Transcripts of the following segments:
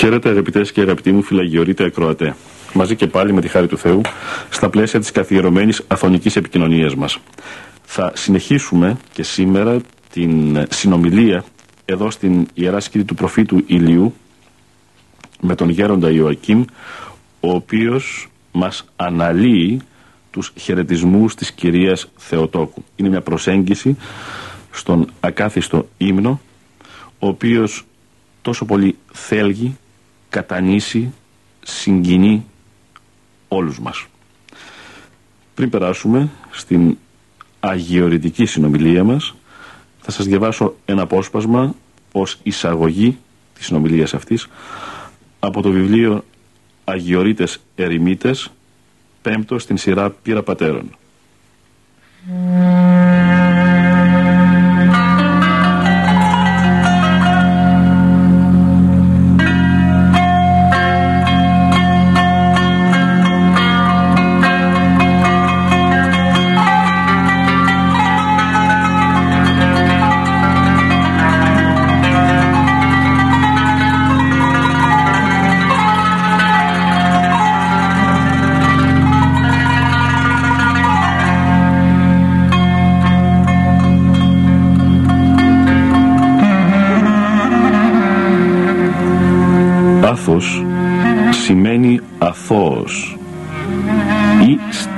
Χαίρετε αγαπητές και αγαπητοί μου φυλαγιορείτε ακροατέ. Μαζί και πάλι με τη χάρη του Θεού στα πλαίσια της καθιερωμένης αθωνικής επικοινωνίας μας. Θα συνεχίσουμε και σήμερα την συνομιλία εδώ στην Ιερά Σκήτη του προφήτου Ηλίου με τον γέροντα Ιωακήμ ο οποίος μας αναλύει τους χαιρετισμούς της Κυρίας Θεοτόκου. Είναι μια προσέγγιση στον ακάθιστο ύμνο ο οποίος τόσο πολύ θέλγει, κατανήσει, συγκινεί όλους μας. Πριν περάσουμε στην αγιορητική συνομιλία μας, θα σας διαβάσω ένα απόσπασμα ως εισαγωγή της συνομιλίας αυτής από το βιβλίο Αγιορείτες Ερημίτες, πέμπτο στην σειρά Πύρα Πατέρων. Άθος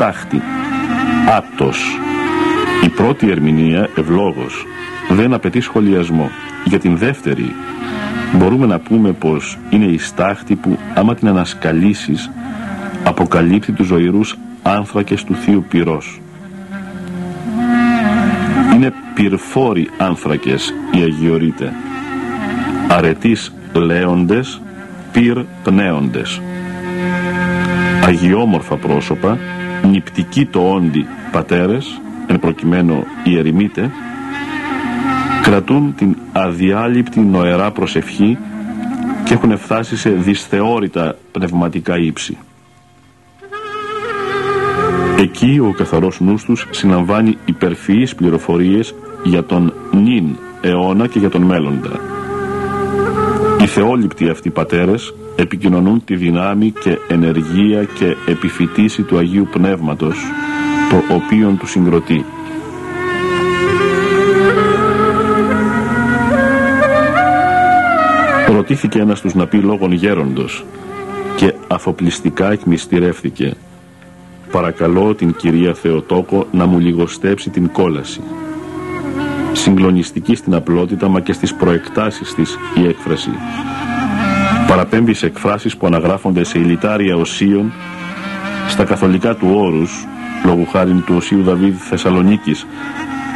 ή στάχτη, άπτος. Η πρώτη ερμηνεία, ευλόγος, δεν απαιτεί σχολιασμό. Για την δεύτερη, μπορούμε να πούμε πως είναι η στάχτη που άμα την ανασκαλίσεις, αποκαλύπτει τους ζωηρούς άνθρακες του Θείου Πυρός. Είναι πυρφόροι άνθρακες οι Αγιορείτε. Αρετής λέοντες, πυρ πνέοντες. Αγιόμορφα πρόσωπα, νηπτικοί το όντι πατέρες, εν προκειμένου οι ερημίτε, κρατούν την αδιάλειπτη νοερά προσευχή και έχουν φτάσει σε δυσθεώρητα πνευματικά ύψη. Εκεί ο καθαρός νους τους συναμβάνει υπερφυείς πληροφορίες για τον νυν αιώνα και για τον μέλλοντα. Οι θεόληπτοι αυτοί πατέρες επικοινωνούν τη δυνάμει και ενεργεία και επιφυτίση του Αγίου Πνεύματος το οποίον του συγκροτεί. Ρωτήθηκε ένας τους να πει λόγων γέροντος και αφοπλιστικά εκμυστηρεύθηκε «Παρακαλώ την κυρία Θεοτόκο να μου λιγοστέψει την κόλαση». Συγκλονιστική στην απλότητα μα και στις προεκτάσεις της η έκφραση. Παραπέμπει σε εκφράσεις που αναγράφονται σε ηλιτάρια οσίων στα καθολικά του όρους λόγου χάριν του Οσίου Δαβίδ Θεσσαλονίκης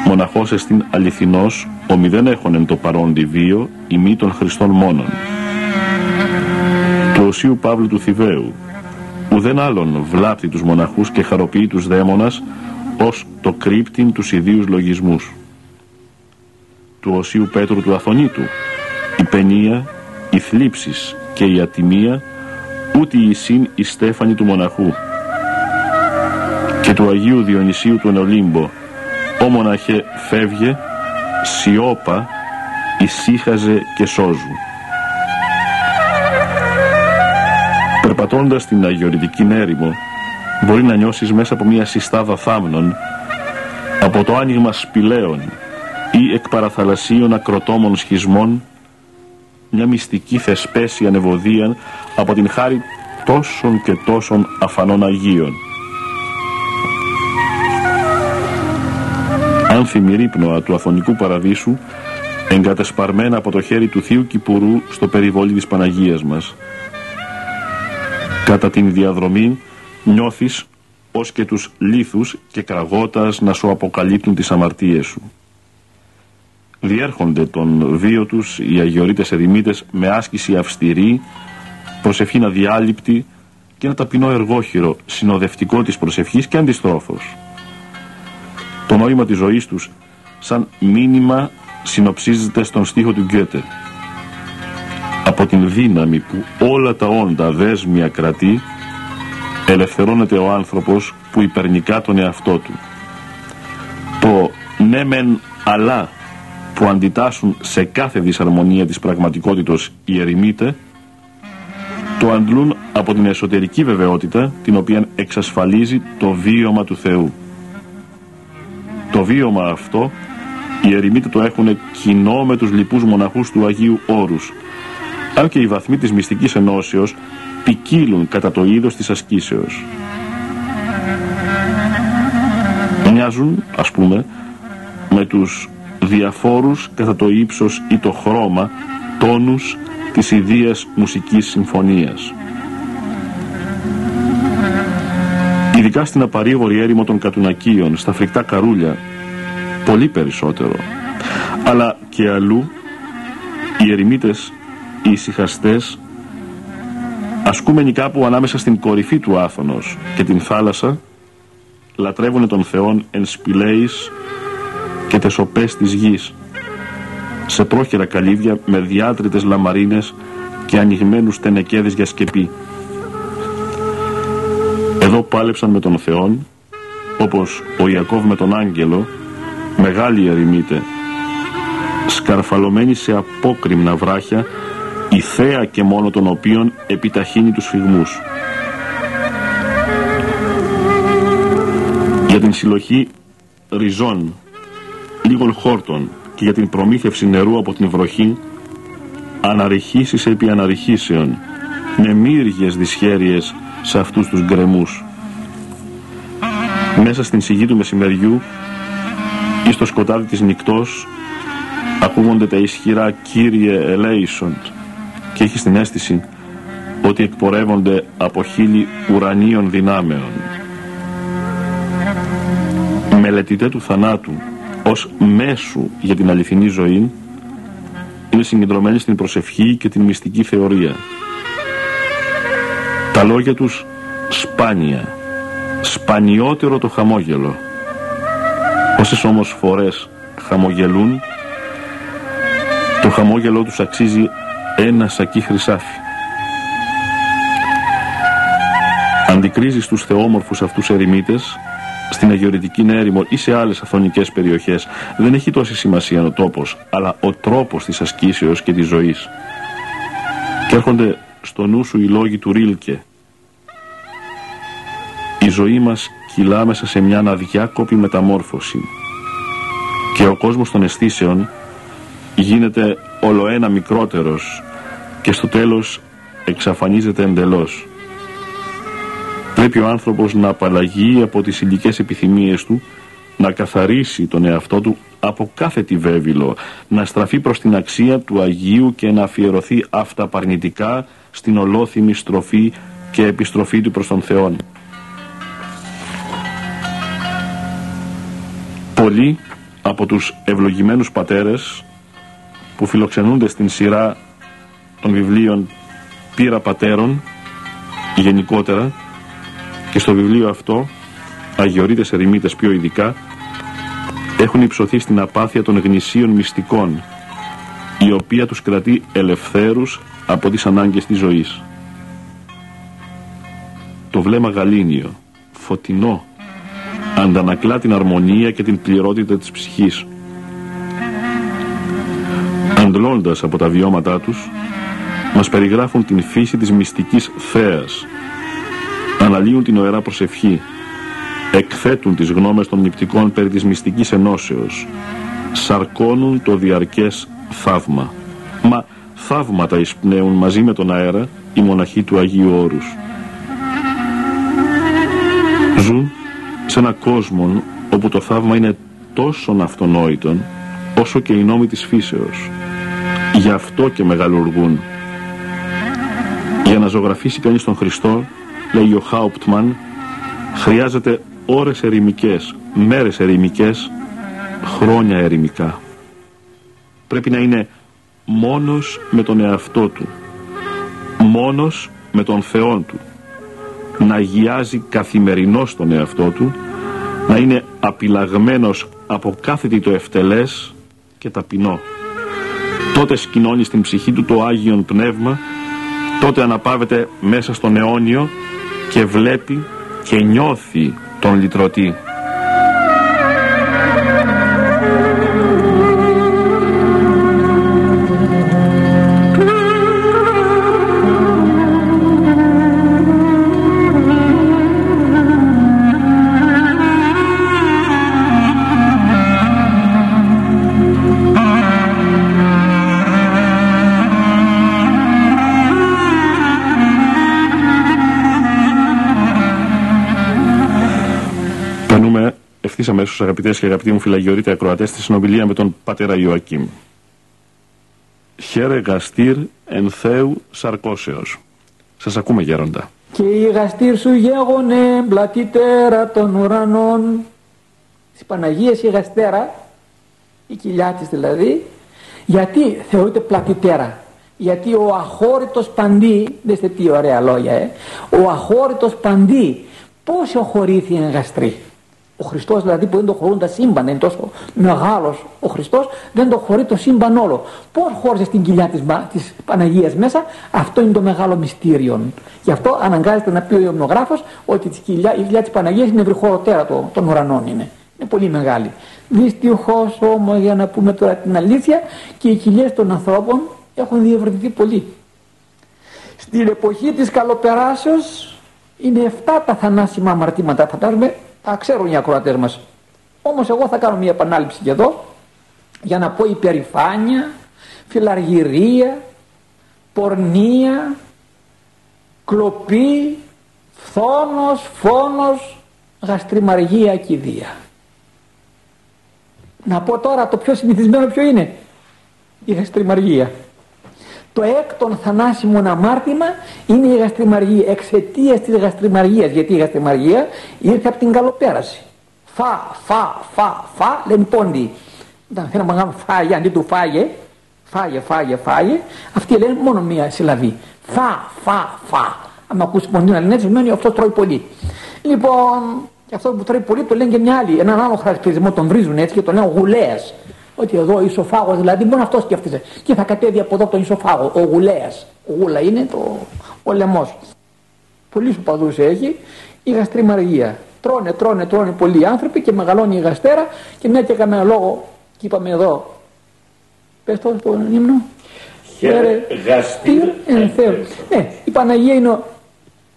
μοναχός εστίν αληθινός ομοι δεν έχουν εν το παρόντι βίο ημί των Χριστών μόνον. Οσίου Παύλου του Θηβαίου, ουδέν άλλον βλάπτει τους μοναχούς και χαροποιεί τους δαίμονας ως το κρύπτην τους ιδίους λογισμούς. Του Οσίου Πέτρου του Αθωνίτου, η παινία, η θλίψεις και η ατιμία, ούτε η συν η στέφανη του μοναχού. Και του Αγίου Διονυσίου του Ενολύμπο, ο μοναχέ φεύγε, σιώπα, ησύχαζε και σώζου. Περπατώντας την αγιορητική έρημο, μπορεί να νιώσεις μέσα από μια συστάδα θάμνων, από το άνοιγμα σπηλαίων ή εκ παραθαλασσίων ακροτόμων σχισμών, μια μυστική θεσπέση ανεβοδίαν από την χάρη τόσων και τόσων αφανών Αγίων. Άνθιμη ρύπνοα του Αθωνικού Παραδείσου εγκατεσπαρμένα από το χέρι του Θείου Κυπουρού στο περιβόλι της Παναγίας μας. Κατά την διαδρομή νιώθεις ως και τους λίθους και κραγότας να σου αποκαλύπτουν τις αμαρτίες σου. Διέρχονται τον βίο τους οι αγιορείτες ερημίτες με άσκηση αυστηρή, προσευχή αδιάλειπτη και ένα ταπεινό εργόχειρο συνοδευτικό της προσευχής και αντιστρόφως. Το νόημα της ζωής τους σαν μήνυμα συνοψίζεται στον στίχο του Γκέτε. Από την δύναμη που όλα τα όντα δέσμια κρατεί, ελευθερώνεται ο άνθρωπος που υπερνικά τον εαυτό του. Το ναι μεν αλλά που αντιτάσσουν σε κάθε δυσαρμονία της πραγματικότητος οι ερημίτε, το αντλούν από την εσωτερική βεβαιότητα την οποία εξασφαλίζει το βίωμα του Θεού. Το βίωμα αυτό οι ερημίτε το έχουν κοινό με τους λοιπούς μοναχούς του Αγίου Όρους. Αν και οι βαθμοί της μυστικής ενώσεως ποικίλουν κατά το είδος της ασκήσεως. Μοιάζουν, ας πούμε, με τους διαφόρους κατά το ύψος ή το χρώμα τόνους της ιδίας μουσικής συμφωνίας. Ειδικά στην απαρήγορη έρημο των κατουνακίων, στα φρικτά καρούλια, πολύ περισσότερο. Αλλά και αλλού οι ερημίτες, οι ησυχαστές, ασκούμενοι κάπου ανάμεσα στην κορυφή του Άθωνος και την θάλασσα, λατρεύουν τον Θεόν εν σπηλαίης και τεσοπές της γης, σε πρόχειρα καλύβια με διάτριτες λαμαρίνες και ανοιγμένους τενεκέδες για σκεπή. Εδώ πάλεψαν με τον Θεόν, όπως ο Ιακώβ με τον Άγγελο, μεγάλη ερημίτε, σκαρφαλωμένη σε απόκριμνα βράχια, η θέα και μόνο των οποίων επιταχύνει τους φυγμούς. Για την συλλογή ριζών, λίγων χόρτων και για την προμήθευση νερού από την βροχή, αναρριχήσεις επί αναρριχήσεων, με μύριες δυσχέρειες σε αυτούς τους γκρεμούς. Μέσα στην σιγή του μεσημεριού ή στο σκοτάδι της νυχτός ακούγονται τα ισχυρά «Κύριε ελέησον» και έχει την αίσθηση ότι εκπορεύονται από χείλη ουρανίων δυνάμεων. Μελετητέ του θανάτου ως μέσου για την αληθινή ζωή είναι συγκεντρωμένοι στην προσευχή και την μυστική θεωρία. Τα λόγια τους σπάνια, σπανιότερο το χαμόγελο. Όσες όμως φορές χαμογελούν, το χαμόγελό τους αξίζει ένα σακί χρυσάφι. Αντικρίζεις τους θεόμορφους αυτούς ερημίτες στην αγιορητική έρημο ή σε άλλες αθωνικές περιοχές δεν έχει τόση σημασία ο τόπος αλλά ο τρόπος της ασκήσεως και της ζωής και έρχονται στο νου σου οι λόγοι του Ρίλκε η ζωή μας κυλά μέσα σε μια αδιάκοπη μεταμόρφωση και ο κόσμος των αισθήσεων γίνεται ολοένα μικρότερος και στο τέλος εξαφανίζεται εντελώς. Πρέπει ο άνθρωπος να απαλλαγεί από τις ηλικέ επιθυμίες του, να καθαρίσει τον εαυτό του από κάθε τη βέβηλο, να στραφεί προς την αξία του Αγίου και να αφιερωθεί αυταπαρνητικά στην ολόθυμη στροφή και επιστροφή του προς τον Θεό. Πολλοί από τους ευλογημένους πατέρες που φιλοξενούνται στην σειρά των βιβλίων πείρα πατέρων γενικότερα και στο βιβλίο αυτό αγιορείτες ερημίτες πιο ειδικά έχουν υψωθεί στην απάθεια των γνησίων μυστικών η οποία τους κρατεί ελευθέρους από τις ανάγκες της ζωής. Το βλέμμα γαλήνιο, φωτεινό, αντανακλά την αρμονία και την πληρότητα της ψυχής. Αντλώντας από τα βιώματά τους, μας περιγράφουν την φύση της μυστικής θέας, αναλύουν την ωερά προσευχή, εκθέτουν τις γνώμες των νηπτικών περί της μυστικής ενώσεως, σαρκώνουν το διαρκές θαύμα. Μα θαύματα εισπνέουν μαζί με τον αέρα οι μοναχοί του Αγίου Όρους. Ζουν σε ένα κόσμο όπου το θαύμα είναι τόσο αυτονόητο όσο και οι νόμοι της φύσεως. Γι' αυτό και μεγαλουργούν. Για να ζωγραφίσει κανείς τον Χριστό, λέει ο Χάουπτμαν, χρειάζεται ώρες ερημικές, μέρες ερημικές, χρόνια ερημικά. Πρέπει να είναι μόνος με τον εαυτό του, μόνος με τον Θεό του, να αγιάζει καθημερινώς τον εαυτό του, να είναι απειλαγμένος από κάθε τι το ευτελές και ταπεινό. Τότε σκηνώνει στην ψυχή του το Άγιον Πνεύμα, τότε αναπαύεται μέσα στον αιώνιο και βλέπει και νιώθει τον λυτρωτή. Ευθύ αμέσω, αγαπητές και αγαπητοί μου φυλαγιορείτε ακροατές, στη συνομιλία με τον πατέρα Ιωακήμ. Χαίρε γαστήρ εν Θεού σαρκώσεως. Σας ακούμε, Γέροντα. Και η γαστήρ σου γέγονε μπλατιτέρα των ουρανών. Τη Παναγία η γαστέρα, η κοιλιά της δηλαδή, γιατί θεωρείται πλατιτέρα. Γιατί ο αχώρητος παντή, δέστε τι ωραία λόγια, ε, ο αχώρητος παντή, πώς οχωρήθη εν γαστρή. Ο Χριστός δηλαδή που δεν το χωρούν τα σύμπαν, είναι τόσο μεγάλος ο Χριστός, δεν το χωρεί το σύμπαν όλο. Πώς χώρισε στην κοιλιά της, της Παναγίας μέσα, αυτό είναι το μεγάλο μυστήριο. Γι' αυτό αναγκάζεται να πει ο Ιωμνογράφος ότι η κοιλιά, η κοιλιά της Παναγίας είναι ευρυχωροτέρα των, των ουρανών είναι. Είναι πολύ μεγάλη. Δυστυχώς όμως για να πούμε τώρα την αλήθεια και οι κοιλιές των ανθρώπων έχουν διευρυνθεί πολύ. Στην εποχή της καλοπεράσεως είναι 7 τα θανάσιμα αμαρτήματα. Φαντάζομαι τα ξέρουν οι ακροατές μας. Όμως εγώ θα κάνω μια επανάληψη και εδώ για να πω υπερηφάνεια, φιλαργυρία, πορνεία, κλοπή, φθόνος, φόνος, γαστριμαργία, κηδεία. Να πω τώρα το πιο συνηθισμένο ποιο είναι. Η γαστριμαργία. Το έκτον θανάσιμο αμάρτημα είναι η γαστριμαργία. Εξαιτίας της γαστριμαργίας. Γιατί η γαστριμαργία ήρθε από την καλοπέραση. Φα, φα, φα, φα, λένε πόντι. Όταν θέλουμε να φάγε, αντί του φάγε, φάγε, φάγε, φάγε, αυτοί λένε μόνο μία συλλαβή. Φα, φα, φα. Αν ακούσεις πόντι να λένε έτσι, σημαίνει αυτός τρώει πολύ. Λοιπόν, και αυτός που τρώει πολύ το λένε και μια άλλη. Έναν άλλο χαρακτηρισμό τον βρίζουν έτσι και τον λένε γουλέας. Ότι εδώ ο ισοφάγος δηλαδή, μόνο αυτό σκέφτεσαι. Και θα κατέβει από εδώ τον ισοφάγο, ο γουλέας. Ο γούλα είναι το, ο λαιμός. Πολλοί οπαδού έχει η γαστριμαργία. Τρώνε, τρώνε, τρώνε πολλοί άνθρωποι και μεγαλώνει η γαστέρα και μια και έκαμε λόγο και είπαμε εδώ. Πες το στον ύμνο. Χαίρε γαστήρ εν Ναι, η Παναγία είναι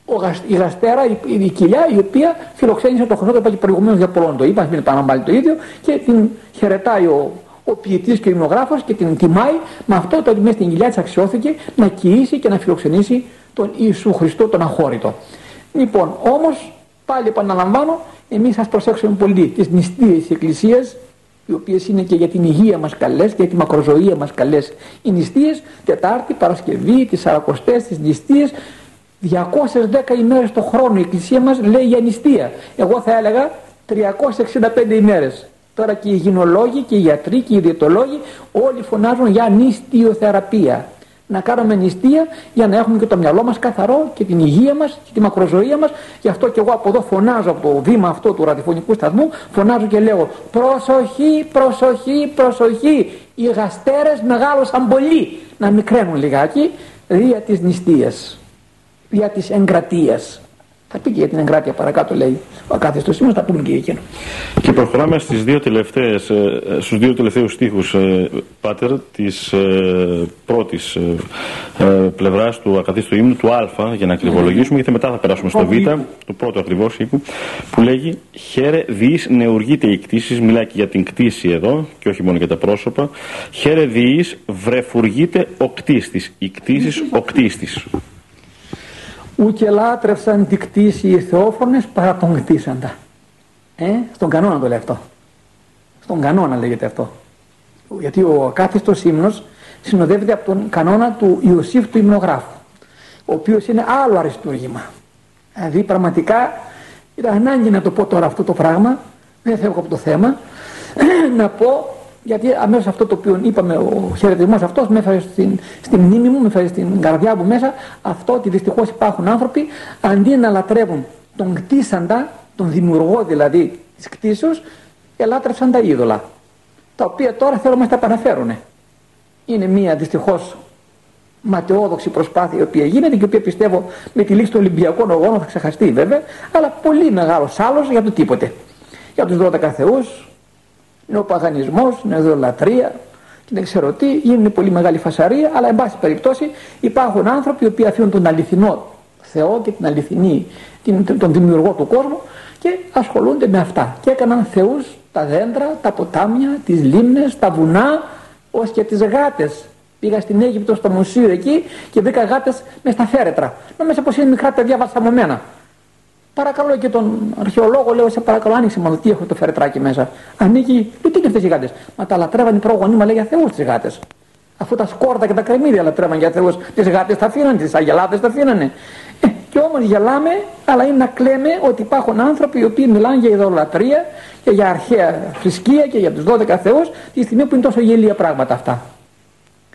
ο, η γαστέρα, η, η, κοιλιά η οποία φιλοξένησε τον Χριστό, το είπα και προηγουμένως για πολλών το είπα, μην πάλι το ίδιο και την χαιρετάει ο, ο ποιητής και υμνογράφο και την τιμάει με αυτό το ότι μέσα στην κοιλιά της αξιώθηκε να κοιήσει και να φιλοξενήσει τον Ιησού Χριστό τον αχώρητο. Λοιπόν, όμως πάλι επαναλαμβάνω, εμείς α προσέξουμε πολύ τις νηστείες της Εκκλησίας, οι οποίες είναι και για την υγεία μας καλές και για τη μακροζωία μας καλές. Οι νηστείες, Τετάρτη, Παρασκευή, τις Σαρακοστές, τις νηστείες, 210 ημέρες το χρόνο η Εκκλησία μας λέει για νηστεία. Εγώ θα έλεγα 365 ημέρες. Τώρα και οι γυνολόγοι και οι γιατροί και οι διαιτολόγοι όλοι φωνάζουν για νηστειοθεραπεία. να κάνουμε νηστεία για να έχουμε και το μυαλό μας καθαρό και την υγεία μας και τη μακροζωία μας. Γι' αυτό και εγώ από εδώ φωνάζω από το βήμα αυτό του ραδιοφωνικού σταθμού φωνάζω και λέω προσοχή, προσοχή, προσοχή οι γαστέρες μεγάλωσαν πολύ να μικραίνουν λιγάκι δια της νηστείας δια της εγκρατείας θα πει και για την εγκράτεια παρακάτω λέει ο ακάθιστος σήμερα θα πούμε και για εκείνο. Και προχωράμε στις δύο τελευταίες, ε, στους δύο τελευταίους στίχους, ε, Πάτερ, της ε, πρώτης πλευράς του ακαθίστου ύμνου, του Α, για να ακριβολογήσουμε, γιατί μετά θα περάσουμε στο Β, το πρώτο ακριβώς οίκου, που λέγει «Χαίρε διείς νεουργείται η κτήση», μιλάει και για την κτήση εδώ, και όχι μόνο για τα πρόσωπα, «Χαίρε διείς βρεφουργείται ο κτίστης», η κτήσης ο κτίστης ούκε λάτρευσαν τη κτήση οι θεόφωνες παρά τον κτήσαντα. Ε, στον κανόνα το λέει αυτό. Στον κανόνα λέγεται αυτό. Γιατί ο κάθιστος ύμνος συνοδεύεται από τον κανόνα του Ιωσήφ του υμνογράφου, ο οποίος είναι άλλο αριστούργημα. Δηλαδή πραγματικά ήταν ανάγκη να το πω τώρα αυτό το πράγμα, δεν φεύγω από το θέμα, να πω γιατί αμέσως αυτό το οποίο είπαμε, ο χαιρετισμός αυτός με έφερε στην, στη μνήμη μου, με έφερε στην καρδιά μου μέσα αυτό ότι δυστυχώς υπάρχουν άνθρωποι αντί να λατρεύουν τον κτίσαντα, τον δημιουργό δηλαδή της κτίσεως, ελάτρευσαν τα είδωλα. Τα οποία τώρα θέλω να μας τα επαναφέρουν. Είναι μια δυστυχώς ματαιόδοξη προσπάθεια η οποία γίνεται και η οποία πιστεύω με τη λύση των Ολυμπιακών Ογώνων θα ξεχαστεί βέβαια, αλλά πολύ μεγάλος άλλος για το τίποτε. Για τους 12 θεούς, είναι ο παγανισμός, είναι ειδωλατρία και δεν ξέρω τι, είναι πολύ μεγάλη φασαρία, αλλά εν πάση περιπτώσει υπάρχουν άνθρωποι οι οποίοι αφήνουν τον αληθινό Θεό και την αληθινή, την, τον δημιουργό του κόσμου και ασχολούνται με αυτά και έκαναν θεούς τα δέντρα, τα ποτάμια, τις λίμνες, τα βουνά, ως και τις γάτες. Πήγα στην Αίγυπτο στο μουσείο εκεί και βρήκα γάτες με στα φέρετρα. Νομίζω πως είναι μικρά παιδιά βασαμωμένα. Παρακαλώ και τον αρχαιολόγο, λέω σε παρακαλώ, άνοιξε μόνο τι έχω το φερετράκι μέσα. Ανοίγει, του τι είναι αυτές οι γάτες; Μα τα λατρεύαν οι πρόγονοι, μα λέει για Θεούς τις γάτες. Αφού τα σκόρτα και τα κρεμμύδια λατρεύαν για Θεούς, τις γάτες τα αφήνανε, τις αγελάδες τα αφήνανε. Ε, και όμως γελάμε, αλλά είναι να κλαίμε ότι υπάρχουν άνθρωποι οι οποίοι μιλάνε για ειδωλατρία και για αρχαία θρησκεία και για τους 12 Θεούς, τη στιγμή που είναι τόσο γελία πράγματα αυτά.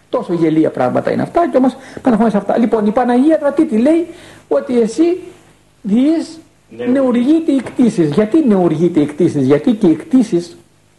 Τόσο γελία πράγματα είναι αυτά και όμως πάνω σε αυτά. Λοιπόν, η Παναγία τώρα τι λέει, ότι εσύ διείς ναι. Νεουργείται οι κτήσεις. Γιατί νεουργείται οι κτήσεις, γιατί και οι κτήσεις,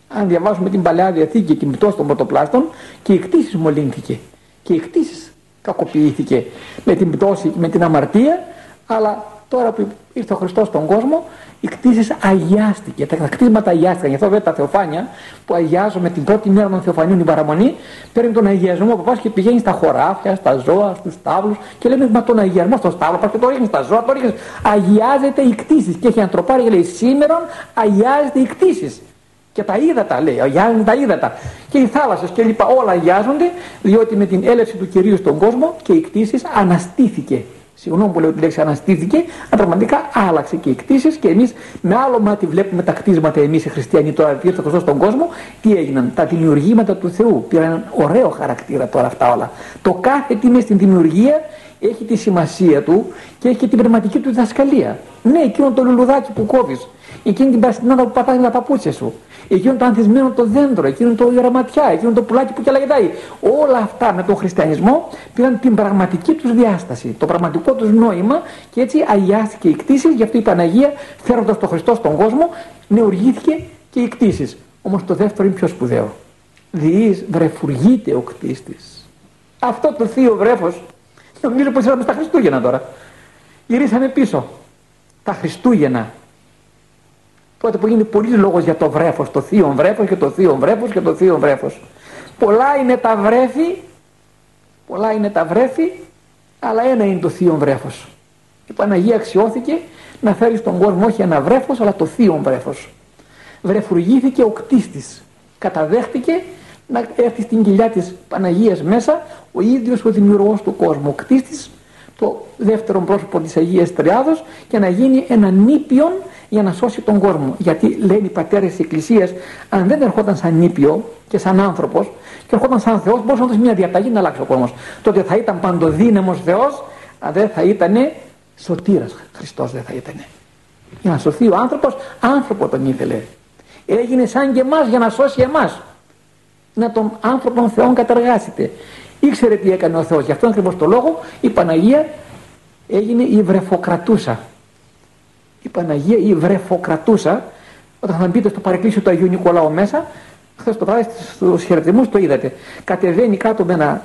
αν διαβάσουμε την Παλαιά Διαθήκη και την πτώση των πρωτοπλάστων, και οι κτήσεις μολύνθηκε. Και οι κτήσεις κακοποιήθηκε με την πτώση και με την αμαρτία, αλλά τώρα που ήρθε ο Χριστός στον κόσμο, οι κτίσει αγιάστηκε, τα κτίσματα αγιάστηκαν. Γι' αυτό βέβαια τα θεοφάνια που αγιάζουμε την πρώτη μέρα των θεοφανίων την παραμονή, παίρνει τον αγιασμό από πας και πηγαίνει στα χωράφια, στα ζώα, στους τάβλους και λέμε Μα τον αγιασμό στο στάβλο, πα και το ρίχνεις στα ζώα, το ρίχνεις. Αγιάζεται οι κτίσει. Και έχει ανθρωπάρι και λέει Σήμερα αγιάζεται οι κτίσει. Και τα ύδατα λέει, αγιάζουν τα ύδατα. Και οι θάλασσες και λοιπά όλα αγιάζονται, διότι με την έλευση του κυρίου στον κόσμο και οι κτίσει αναστήθηκε Συγγνώμη που λέω τη λέξη αναστήθηκε, αλλά πραγματικά άλλαξε και οι κτίσει και εμείς με άλλο μάτι βλέπουμε τα κτίσματα εμείς οι χριστιανοί τώρα που ήρθε Χριστό στον κόσμο. Τι έγιναν, τα δημιουργήματα του Θεού. Πήραν έναν ωραίο χαρακτήρα τώρα αυτά όλα. Το κάθε τι είναι στην δημιουργία έχει τη σημασία του και έχει και την πνευματική του διδασκαλία. Ναι, εκείνο το λουλουδάκι που κόβεις, εκείνη την παστινάδα που πατάει τα παπούτσια σου, εκείνο το ανθισμένο το δέντρο, εκείνο το γραμματιά, εκείνο το πουλάκι που κελαγετάει. Όλα αυτά με τον χριστιανισμό πήραν την πραγματική τους διάσταση, το πραγματικό τους νόημα και έτσι αγιάστηκε η κτήση. Γι' αυτό η Παναγία, φέροντας τον Χριστό στον κόσμο, νεουργήθηκε και οι κτήσει. Όμως το δεύτερο είναι πιο σπουδαίο. Διείς βρεφουργείται ο κτίστη. Αυτό το θείο βρέφος, νομίζω πως ήταν στα Χριστούγεννα τώρα. Γυρίσαμε πίσω. Τα Χριστούγεννα Τότε που γίνει πολύ λόγος για το βρέφος, το θείο βρέφος και το θείο βρέφος και το θείο βρέφος. Πολλά είναι τα βρέφη, πολλά είναι τα βρέφη, αλλά ένα είναι το θείο βρέφος. Η Παναγία αξιώθηκε να φέρει στον κόσμο όχι ένα βρέφος, αλλά το θείο βρέφος. Βρεφουργήθηκε ο κτίστης. Καταδέχτηκε να έρθει στην κοιλιά της Παναγίας μέσα ο ίδιος ο δημιουργός του κόσμου. Ο κτίστης, το δεύτερο πρόσωπο της Αγίας Τριάδος και να γίνει ένα νήπιον για να σώσει τον κόσμο. Γιατί λένε οι πατέρες της Εκκλησίας, αν δεν ερχόταν σαν νήπιο και σαν άνθρωπος και ερχόταν σαν Θεός, μπορούσε να δώσει μια διαταγή να αλλάξει ο κόσμος. Τότε θα ήταν παντοδύναμος Θεός, αν δεν θα ήταν σωτήρας. Χριστός δεν θα ήταν. Για να σωθεί ο άνθρωπος, άνθρωπο τον ήθελε. Έγινε σαν και εμάς για να σώσει εμάς. Να τον άνθρωπο Θεόν καταργάσετε. ήξερε τι έκανε ο Θεός γι' αυτό ακριβώς το λόγο η Παναγία έγινε η βρεφοκρατούσα η Παναγία η βρεφοκρατούσα όταν θα μπείτε στο παρεκκλήσιο του Αγίου Νικολάου μέσα χθες το βράδυ στους χαιρετισμούς το είδατε κατεβαίνει κάτω με ένα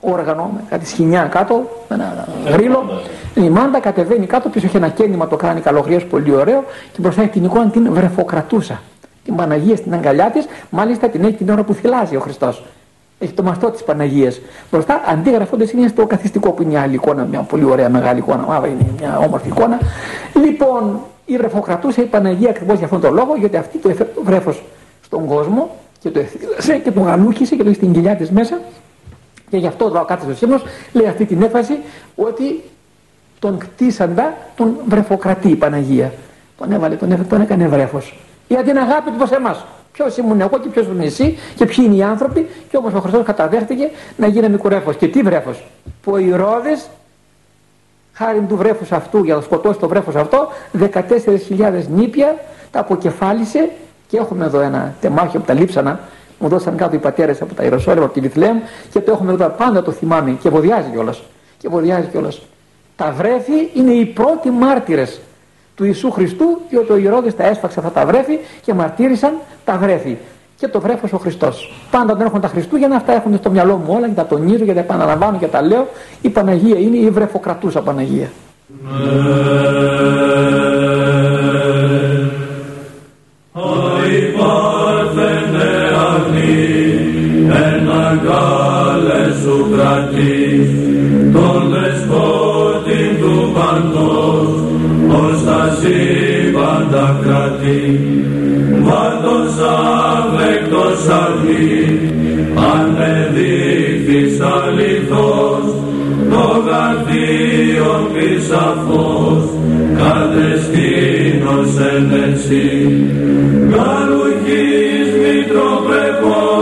όργανο, με κάτι σχοινιά κάτω, με ένα γρίλο. Η μάντα κατεβαίνει κάτω, πίσω έχει ένα κέννημα το κάνει καλογρίας πολύ ωραίο και μπροστά έχει την εικόνα την βρεφοκρατούσα. Την Παναγία στην αγκαλιά της, μάλιστα την έχει την ώρα που θυλάζει ο Χριστός. Έχει το μαστό της Παναγίας. Μπροστά αντίγραφοντα είναι στο καθιστικό που είναι μια άλλη εικόνα, μια πολύ ωραία μεγάλη εικόνα. Μαύρα είναι μια όμορφη εικόνα. Λοιπόν, η βρεφοκρατούσα η Παναγία ακριβώς για αυτόν τον λόγο, γιατί αυτή το έφερε το βρέφος στον κόσμο και το ευθύλασε και το γαλούχησε και το έχει στην κοιλιά της μέσα και γι' αυτό εδώ ο Σύμνος λέει αυτή την έφαση ότι τον κτίσαντα τον βρεφοκρατεί η Παναγία. Τον έβαλε, τον, έβαλε, τον έκανε βρέφος. Για την αγάπη του προς εμάς. Ποιος ήμουν εγώ και ποιος ήμουν εσύ και ποιοι είναι οι άνθρωποι. Και όμως ο Χριστός καταδέχτηκε να γίνει μικρό Και τι βρέφος; Που ο Ηρώδη, χάρη του βρέφους αυτού, για να σκοτώσει το βρέφος αυτό, 14.000 νήπια τα αποκεφάλισε. Και έχουμε εδώ ένα τεμάχιο που τα λείψανα μου δώσαν κάτω οι πατέρες από τα Ιεροσόλυμα, από τη Βιθλέμ και το έχουμε εδώ πάντα το θυμάμαι και βοδιάζει κιόλας. Και βοδιάζει κιόλας. Τα βρέφη είναι οι πρώτοι μάρτυρες του Ιησού Χριστού διότι ο Ηρώδης τα έσφαξε αυτά τα βρέφη και μαρτύρησαν τα βρέφη και το βρέφος ο Χριστός. Πάντα όταν έχουν τα Χριστούγεννα αυτά έχουν στο μυαλό μου όλα και τα τονίζω και τα επαναλαμβάνω και τα λέω. Η Παναγία είναι η βρεφοκρατούσα Παναγία. μεγάλε σου κρατείς τον δεσπότη σύμπαντα κρατεί βάτος αυλέκτος αυγή ανεδείχθης αληθώς το γαρτίον πισαφός κατεστήνος εν εσύ γαλουχής μητροπρεπός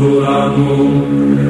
Θεός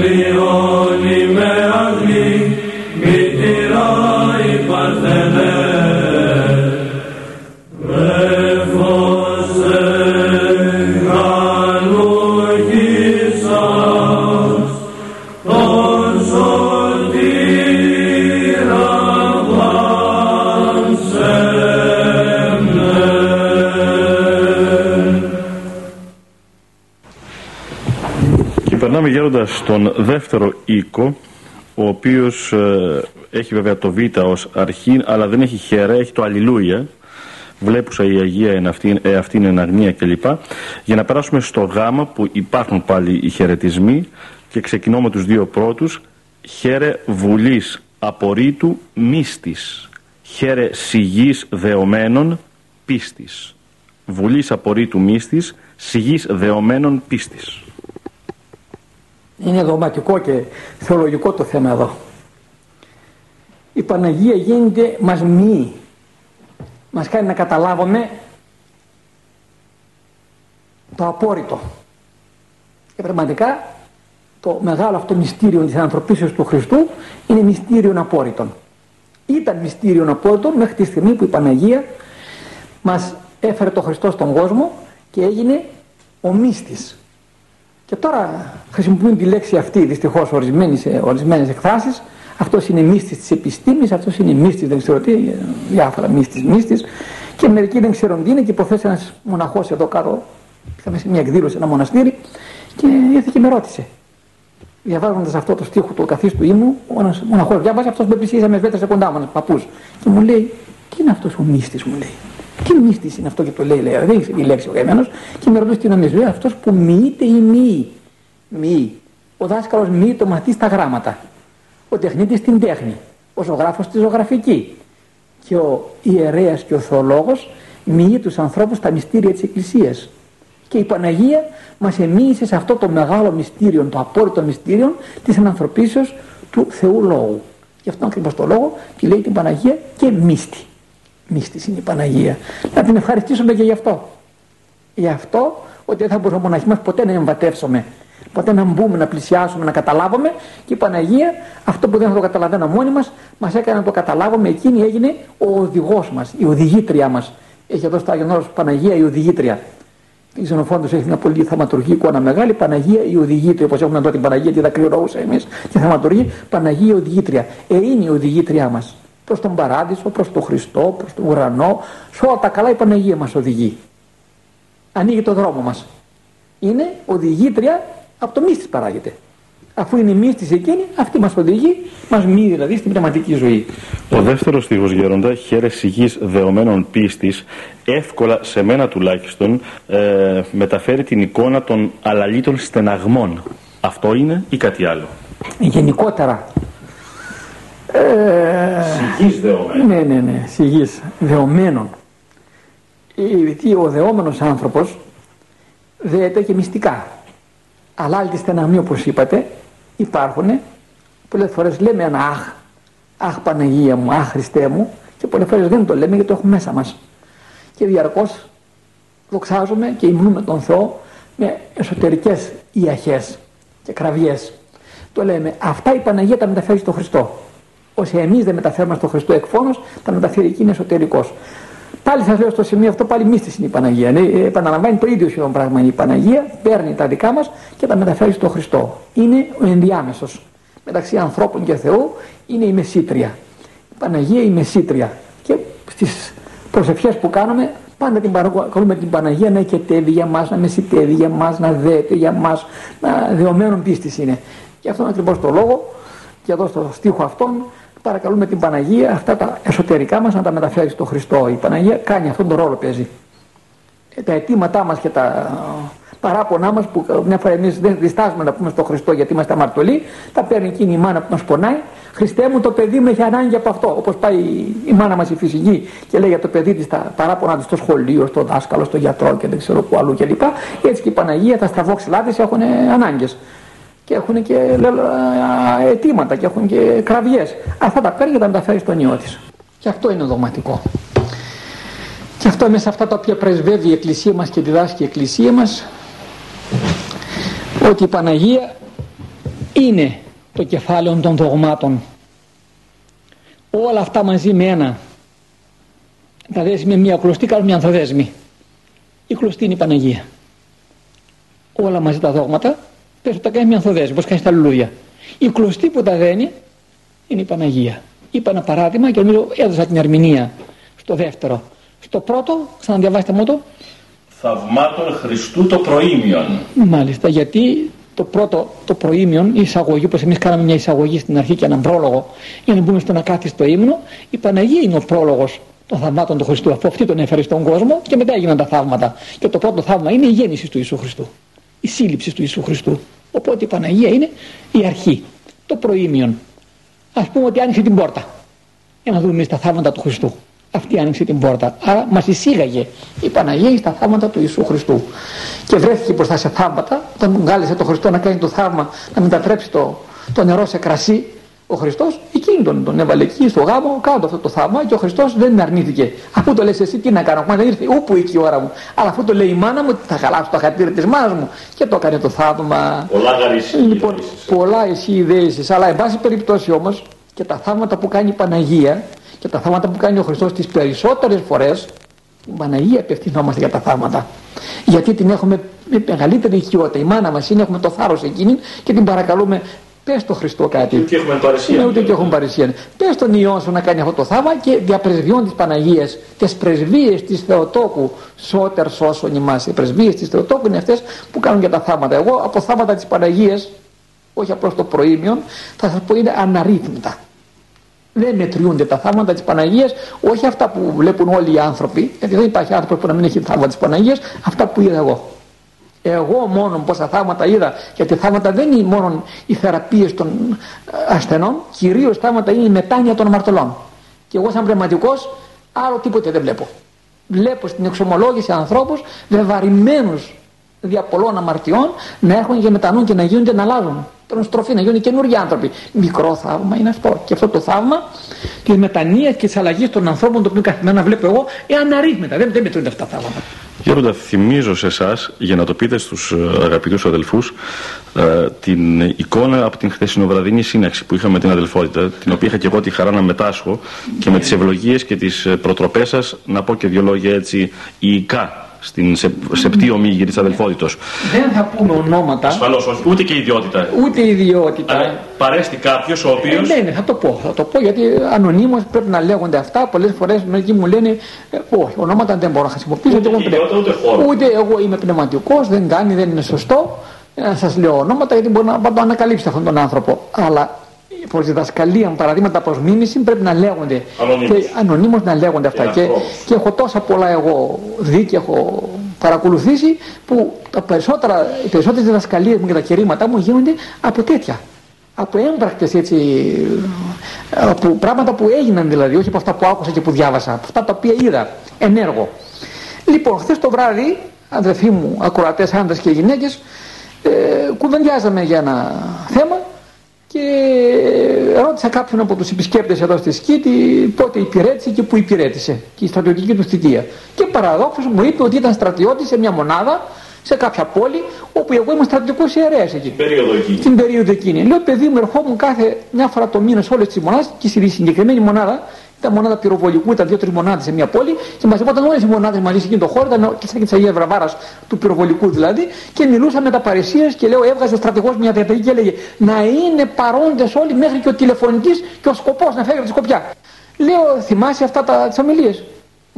Aleluia. Γέροντα στον δεύτερο οίκο, ο οποίος ε, έχει βέβαια το Β ως αρχή, αλλά δεν έχει χέρα, έχει το Αλληλούια, βλέπουσα η Αγία εν αυτή, ε, αυτή είναι εν αγνία κλπ. Για να περάσουμε στο Γ που υπάρχουν πάλι οι χαιρετισμοί και ξεκινώ με τους δύο πρώτους. Χαίρε βουλής απορρίτου μίστης. Χαίρε σιγής δεωμένων πίστης. Βουλής απορρίτου μίστης, σιγής δεωμένων πίστης. Είναι δογματικό και θεολογικό το θέμα εδώ. Η Παναγία γίνεται μας μη. Μας κάνει να καταλάβουμε το απόρριτο. Και πραγματικά το μεγάλο αυτό μυστήριο της ανθρωπίσεως του Χριστού είναι μυστήριο απόρριτων. Ήταν μυστήριο απόρριτων μέχρι τη στιγμή που η Παναγία μας έφερε το Χριστό στον κόσμο και έγινε ο μύστης. Και τώρα χρησιμοποιούν τη λέξη αυτή δυστυχώς ορισμένες, ορισμένες εκφράσεις αυτός είναι μύστης της επιστήμης, αυτός είναι μύστης δεν ξέρω τι, διάφορα μύστης μύστης και μερικοί δεν ξέρουν τι είναι και υποθέσει ένας μοναχός εδώ κάτω είχαμε σε μια εκδήλωση ένα μοναστήρι και ήρθε και με ρώτησε διαβάζοντας αυτό το στίχο του καθίστου ήμου, ο ένας μοναχός διάβασε αυτός με πλησίαζε με σε κοντά μου, παππούς. Και μου λέει, Τι είναι αυτός ο μύστης, μου λέει. Τι μύστης είναι αυτό και το λέει, λέει, δεν είναι η λέξη ο καημένος. Και με ρωτήσει τι νομίζει, λέει, αυτός που μοιείται ή μη. Μη. Ο δάσκαλος μη το μαθείς στα γράμματα. Ο τεχνίτης στην τέχνη. Ο ζωγράφος στη ζωγραφική. Και ο ιερέας και ο θεολόγο μοιεί τους ανθρώπους στα μυστήρια της Εκκλησίας. Και η Παναγία μας εμίλησε σε αυτό το μεγάλο μυστήριο, το απόρριτο μυστήριο της ανθρωπίσεως του Θεού Λόγου. Γι' αυτό ακριβώς το λόγο τη λέει την Παναγία και μύστη. Μύστης είναι η Παναγία. Να την ευχαριστήσουμε και γι' αυτό. Γι' αυτό ότι δεν θα μπορούμε μοναχοί μας ποτέ να εμβατεύσουμε Ποτέ να μπούμε, να πλησιάσουμε, να καταλάβουμε και η Παναγία αυτό που δεν θα το καταλαβαίνω μόνοι μας μας έκανε να το καταλάβουμε εκείνη έγινε ο οδηγός μας, η οδηγήτρια μας. Έχει εδώ στο Άγιον Όρος Παναγία η οδηγήτρια. Η Ξενοφόντος έχει μια πολύ θαυματουργή εικόνα μεγάλη. Παναγία η οδηγήτρια. Όπως έχουμε εδώ την Παναγία, τη δακρυρώουσα εμείς και θαυματουργή. Παναγία η οδηγήτρια. Ε, είναι η οδηγήτριά μας. Προς τον παράδεισο, προς τον Χριστό, προς τον ουρανό. Σε όλα τα καλά η Παναγία μας οδηγεί. Ανοίγει το δρόμο μας. Είναι οδηγήτρια από το μύστης παράγεται αφού είναι μύστης εκείνη, αυτή μας οδηγεί, μας μη δηλαδή στην πνευματική ζωή. Ο δεύτερος στίχος Γέροντα, χαίρεση γης δεωμένων πίστης, εύκολα σε μένα τουλάχιστον, ε, μεταφέρει την εικόνα των αλαλίτων στεναγμών. Αυτό είναι ή κάτι άλλο; Γενικότερα. Ε, σιγής δεωμένων. Ναι, ναι, ναι, σιγής δεωμένων. Γιατί ο δεόμενος άνθρωπος δέεται και μυστικά. Αλάλτη στεναγμή όπως είπατε υπάρχουν. Πολλές φορές λέμε ένα αχ, αχ Παναγία μου, αχ Χριστέ μου και πολλές φορές δεν το λέμε γιατί το έχουμε μέσα μας. Και διαρκώς δοξάζουμε και υμνούμε τον Θεό με εσωτερικές ιαχές και κραυγές. Το λέμε, αυτά η Παναγία τα μεταφέρει στο Χριστό. Όσοι εμείς δεν μεταφέρουμε στο Χριστό εκφόνος, τα μεταφέρει εκείνη εσωτερικός. Πάλι σας λέω στο σημείο αυτό, πάλι μύστης είναι η Παναγία. Ναι, επαναλαμβάνει το ίδιο σχεδόν πράγμα. Η Παναγία παίρνει τα δικά μας και τα μεταφέρει στο Χριστό. Είναι ο ενδιάμεσος. Μεταξύ ανθρώπων και Θεού είναι η μεσήτρια. Η Παναγία η μεσήτρια. Και στις προσευχές που κάνουμε, πάντα την παρακολουθούμε την Παναγία να εκετεύει για μας, να μεσητεύει για μας, να δέεται για μας, να δεωμένων πίστης είναι. Και αυτόν ακριβώς το λόγο, και εδώ στο στίχο αυτόν, παρακαλούμε την Παναγία αυτά τα εσωτερικά μας να τα μεταφέρει στο Χριστό. Η Παναγία κάνει αυτόν τον ρόλο παίζει. Ε, τα αιτήματά μας και τα παράπονά μας που μια φορά εμείς δεν διστάζουμε να πούμε στο Χριστό γιατί είμαστε αμαρτωλοί τα παίρνει εκείνη η μάνα που μας πονάει Χριστέ μου το παιδί μου έχει ανάγκη από αυτό όπως πάει η μάνα μας η φυσική και λέει για το παιδί της τα παράπονα της στο σχολείο, στο δάσκαλο, στο γιατρό και δεν ξέρω που αλλού κλπ. Έτσι και η Παναγία τα στραβόξυλά της έχουν ανάγκες και έχουν και αιτήματα και έχουν και κραυγές. Αυτά τα παίρνει και τα μεταφέρεις στον ιό της. Και αυτό είναι δογματικό. Και αυτό μέσα σε αυτά τα οποία πρεσβεύει η Εκκλησία μας και διδάσκει η Εκκλησία μας ότι η Παναγία είναι το κεφάλαιο των δογμάτων. Όλα αυτά μαζί με ένα τα δέσμη με μια κλωστή κάνουν μια ανθοδέσμη. Η κλωστή είναι η Παναγία. Όλα μαζί τα δόγματα πες ότι τα κάνει μια ανθοδέσμη, όπως κάνεις στα λουλούδια. Η κλωστή που τα δένει είναι η Παναγία. Είπα ένα παράδειγμα και νομίζω έδωσα την ερμηνεία στο δεύτερο. Στο πρώτο, ξαναδιαβάστε μου το. Θαυμάτων Χριστού το προήμιον. Μάλιστα, γιατί το πρώτο, το προήμιον, η εισαγωγή, όπως εμείς κάναμε μια εισαγωγή στην αρχή και έναν πρόλογο, για να μπούμε στον ακάθιστο ύμνο, η Παναγία είναι ο πρόλογος των θαυμάτων του Χριστού. Αφού αυτή τον έφερε στον κόσμο και μετά έγιναν τα θαύματα. Και το πρώτο θαύμα είναι η γέννηση του Ιησού Χριστού. Η σύλληψη του Ιησού Χριστού. Οπότε η Παναγία είναι η αρχή, το προήμιον. Α πούμε ότι άνοιξε την πόρτα. Για να δούμε τα θαύματα του Χριστού. Αυτή άνοιξε την πόρτα. Άρα μας εισήγαγε η Παναγία στα θαύματα του Ιησού Χριστού. Και βρέθηκε μπροστά σε θαύματα, όταν τον κάλεσε το Χριστό να κάνει το θαύμα, να μετατρέψει το, το νερό σε κρασί, ο Χριστός εκείνη τον, τον έβαλε εκεί στο γάμο, κάτω αυτό το θαύμα και ο Χριστός δεν αρνήθηκε. Αφού το λες εσύ, τι να κάνω, δεν ήρθε όπου εκεί η ώρα μου. Αλλά αφού το λέει η μάνα μου, θα χαλάσω το χατήρι της μάνας μου και το έκανε το θαύμα. Πολλά Λοιπόν, πολλά εσύ ιδέε. Αλλά εν πάση περιπτώσει όμως και τα θαύματα που κάνει η Παναγία και τα θαύματα που κάνει ο Χριστός τις περισσότερες φορές, η Παναγία απευθυνόμαστε για τα θαύματα. Γιατί την έχουμε με μεγαλύτερη οικειότητα. Η μάνα μας είναι, έχουμε το θάρρος εκείνη και την παρακαλούμε Πες το Χριστό κάτι. Ούτε έχουμε παρησία. Ναι, ούτε και έχουμε παρησία. Πες τον ιό σου να κάνει αυτό το θαύμα και διαπρεσβειών της Παναγίας, τις πρεσβείες της Θεοτόκου, σώτερ σώσον ημάς. Οι πρεσβείες της Θεοτόκου είναι αυτές που κάνουν και τα θάματα. Εγώ από θάματα της Παναγίας, όχι απλώς το προήμιον, θα σας πω είναι αναρρύθμιτα. Δεν μετριούνται τα θαύματα της Παναγίας, όχι αυτά που βλέπουν όλοι οι άνθρωποι, γιατί δεν υπάρχει άνθρωπος που να μην έχει θαύματα της Παναγίας, αυτά που είδα εγώ. Εγώ μόνο πόσα θαύματα είδα, γιατί θαύματα δεν είναι μόνο οι θεραπείες των ε, ασθενών, κυρίως θαύματα είναι η μετάνοια των αμαρτωλών. Και εγώ σαν πνευματικός άλλο τίποτε δεν βλέπω. Βλέπω στην εξομολόγηση ανθρώπους βεβαρημένους δια πολλών αμαρτιών να έχουν και μετανούν και να γίνονται να αλλάζουν τον στροφή, να γίνουν καινούργιοι άνθρωποι. Μικρό θαύμα είναι αυτό. Και αυτό το θαύμα της μετανία και της αλλαγής των ανθρώπων, το οποίο καθημερινά βλέπω εγώ, ε, αναρρύθμιτα. Δεν, δεν μετρούνται αυτά τα θαύματα. Γέροντα, θυμίζω σε εσάς, για να το πείτε στους ε, αγαπητούς αδελφούς, ε, την εικόνα από την χθεσινοβραδινή σύναξη που είχαμε την αδελφότητα, την οποία είχα και εγώ τη χαρά να μετάσχω και με τις ευλογίες και τις ε, προτροπές σας να πω και δύο λόγια έτσι ιικά στην σε, σεπτή ομίγυρη της αδελφότητος. Δεν θα πούμε ονόματα. Ασφαλώς όχι, ούτε και ιδιότητα. Ούτε ιδιότητα. Αλλά παρέστη κάποιος ο οποίο. Ε, ναι, ναι, θα το πω. Θα το πω γιατί ανωνύμως πρέπει να λέγονται αυτά. Πολλές φορές μερικοί μου λένε ε, Όχι, ονόματα δεν μπορώ να χρησιμοποιήσω. Ούτε, ούτε, ιδιότητα, ούτε, χώρο. ούτε εγώ είμαι πνευματικός, δεν κάνει, δεν είναι σωστό. Ε, να σας λέω ονόματα γιατί μπορεί να, το ανακαλύψετε αυτόν τον άνθρωπο. Αλλά προ διδασκαλία, παραδείγματα προ μίμηση πρέπει να λέγονται. Ανωνύμως να λέγονται αυτά. Και, και, έχω τόσα πολλά εγώ δει και έχω παρακολουθήσει που τα περισσότερα, οι περισσότερες διδασκαλίες μου και τα κηρύγματά μου γίνονται από τέτοια. Από έμπρακτες έτσι. Από πράγματα που έγιναν δηλαδή, όχι από αυτά που άκουσα και που διάβασα. Από αυτά τα οποία είδα ενέργο. Λοιπόν, χθες το βράδυ, αδερφοί μου, ακροατές άντρες και γυναίκες, ε, κουβεντιάζαμε για ένα θέμα και ρώτησα κάποιον από τους επισκέπτες εδώ στη Σκήτη πότε υπηρέτησε και που υπηρέτησε και η στρατιωτική του θητεία. Και παραδόξως μου είπε ότι ήταν στρατιώτης σε μια μονάδα σε κάποια πόλη όπου εγώ ήμουν στρατιωτικός ιερέας εκεί. Στην περίοδο εκείνη. Στην περίοδο εκείνη. Λέω παιδί μου, ερχόμουν κάθε μια φορά το μήνα σε όλες τις μονάδες και στη συγκεκριμένη μονάδα ήταν μονάδα πυροβολικού, ήταν δύο-τρεις μονάδες σε μια πόλη και μαζευόταν όλες οι μονάδες μαζί σε εκείνο το χώρο, ήταν και σαν τη Αγία Βραβάρα του πυροβολικού δηλαδή και μιλούσαμε με τα παρεσίε και λέω έβγαζε ο στρατηγός μια διαταγή και έλεγε να είναι παρόντες όλοι μέχρι και ο τηλεφωνητής και ο σκοπός να φέρει από τη σκοπιά. Λέω, θυμάσαι αυτά τις ομιλίες;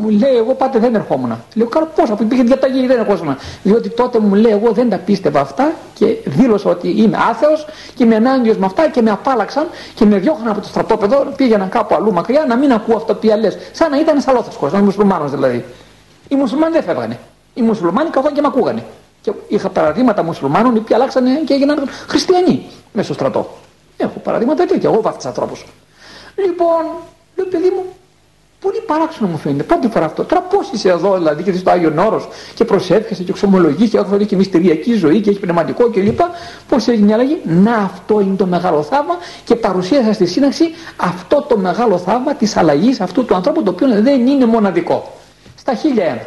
Μου λέει, εγώ πάτε δεν ερχόμουν. Λέω, καλά πώς, αφού υπήρχε διαταγή δεν ερχόμουν. Διότι τότε μου λέει, εγώ δεν τα πίστευα αυτά και δήλωσα ότι είμαι άθεος και είμαι ενάντιος με αυτά και με απάλαξαν και με διώχναν από το στρατόπεδο, πήγαιναν κάπου αλλού μακριά να μην ακούω αυτό που λες. Σαν να ήταν σαλόθασκο, να είμαι μουσουλμάνος δηλαδή. Οι μουσουλμάνοι δεν φεύγανε. Οι μουσουλμάνοι καθόλου και με ακούγανε. Και είχα παραδείγματα μουσουλμάνων οι οποίοι αλλάξανε και έγιναν χριστιανοί μέσα στο στρατό. Έχω παραδείγματα τέτοια. Εγώ βάφτισα ανθρώπους. Λοιπόν, λέω παιδί μου, Πολύ παράξενο μου φαίνεται. Πρώτη φορά αυτό. Τώρα πώς είσαι εδώ δηλαδή και είσαι στο Άγιο Όρος και προσεύχεσαι και εξομολογείς και έχω και μυστηριακή ζωή και έχεις πνευματικό κλπ. Πώς έγινε η αλλαγή; Να αυτό είναι το μεγάλο θαύμα και παρουσίασα στη σύναξη αυτό το μεγάλο θαύμα της αλλαγής αυτού του ανθρώπου το οποίο δεν είναι μοναδικό. Στα χίλια ένα.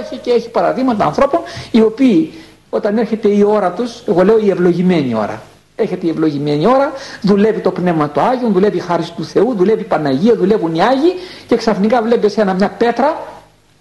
Έχει και έχει παραδείγματα ανθρώπων οι οποίοι όταν έρχεται η ώρα τους, εγώ λέω η ευλογημένη ώρα, Έχετε η ευλογημένη ώρα, δουλεύει το πνεύμα του Άγιον, δουλεύει η χάρη του Θεού, δουλεύει η Παναγία, δουλεύουν οι Άγιοι και ξαφνικά βλέπεις ένα μια πέτρα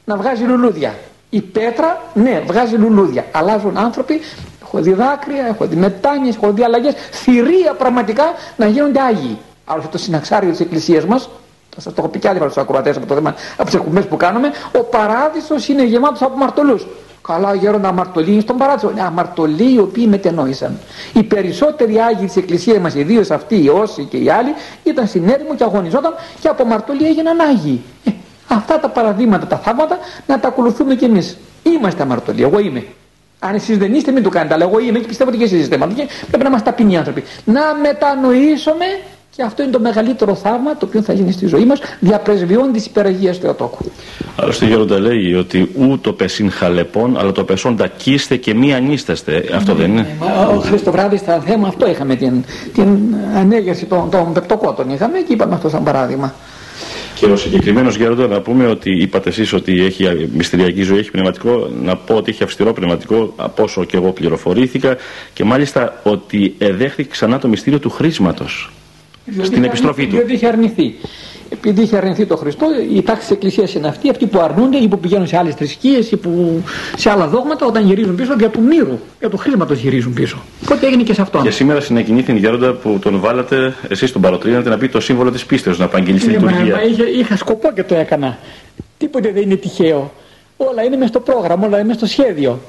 να βγάζει λουλούδια. Η πέτρα, ναι, βγάζει λουλούδια. Αλλάζουν άνθρωποι, έχω δει δάκρυα, έχω δει μετάνοιες, έχω δει αλλαγές, θηρία πραγματικά να γίνονται Άγιοι. Άλλωστε το συναξάριο της Εκκλησίας μας, θα σας το έχω πει κι άλλη φορά στους ακροατές από το θέμα, από τις εκπομπές που κάνουμε, ο παράδεισος είναι γεμάτος από μαρτωλούς. Καλά, γέροντα αμαρτωλοί στον παράδεισο. Ναι, αμαρτωλοί οι οποίοι μετενόησαν. Οι περισσότεροι άγιοι της Εκκλησίας μας, ιδίως αυτοί οι όσοι και οι άλλοι, ήταν στην έρημο και αγωνιζόταν και από αμαρτωλοί έγιναν άγιοι. Ε, αυτά τα παραδείγματα, τα θαύματα να τα ακολουθούμε κι εμείς. Είμαστε αμαρτωλοί. Εγώ είμαι. Αν εσείς δεν είστε, μην το κάνετε. Αλλά εγώ είμαι και πιστεύω ότι και εσείς είστε. Πρέπει να είμαστε ταπεινοί άνθρωποι. Να μετανοήσουμε και αυτό είναι το μεγαλύτερο θαύμα το οποίο θα γίνει στη ζωή μας, διαπρεσβειών της υπεραγίας Θεοτόκου. Άλλωστε, Γέροντα λέει ότι ούτω πεσίν χαλεπών, αλλά το πεσόν κείστε και μη ανίσταστε. Αυτό δεν είναι. Ο Χριστό βράδυ στα θέμα αυτό είχαμε την, την ανέγερση των, των πεπτοκότων. Είχαμε και είπαμε αυτό σαν παράδειγμα. Και ο συγκεκριμένος Γέροντα, να πούμε ότι είπατε εσείς ότι έχει μυστηριακή ζωή, έχει πνευματικό. Να πω ότι έχει αυστηρό πνευματικό, από όσο και εγώ πληροφορήθηκα. Και μάλιστα ότι εδέχθηκε ξανά το μυστήριο του χρήσματος στην επιστροφή του. Διότι είχε αρνηθεί. Επειδή είχε αρνηθεί το Χριστό, η τάξη της Εκκλησίας είναι αυτή, αυτοί που αρνούνται ή που πηγαίνουν σε άλλες θρησκείες ή που σε άλλα δόγματα, όταν γυρίζουν πίσω, για του μύρου, για του χρήματος γυρίζουν πίσω. Οπότε έγινε και σε αυτόν. Και σήμερα συνεκινήθη την Γέροντα που τον βάλατε, εσείς τον παροτρύνατε να πει το σύμβολο της πίστεως, να απαγγείλει στη ναι, λειτουργία. Είχα, είχα σκοπό και το έκανα. Τίποτε δεν είναι τυχαίο. Όλα είναι μέσα στο πρόγραμμα, όλα είναι μέσα στο σχέδιο.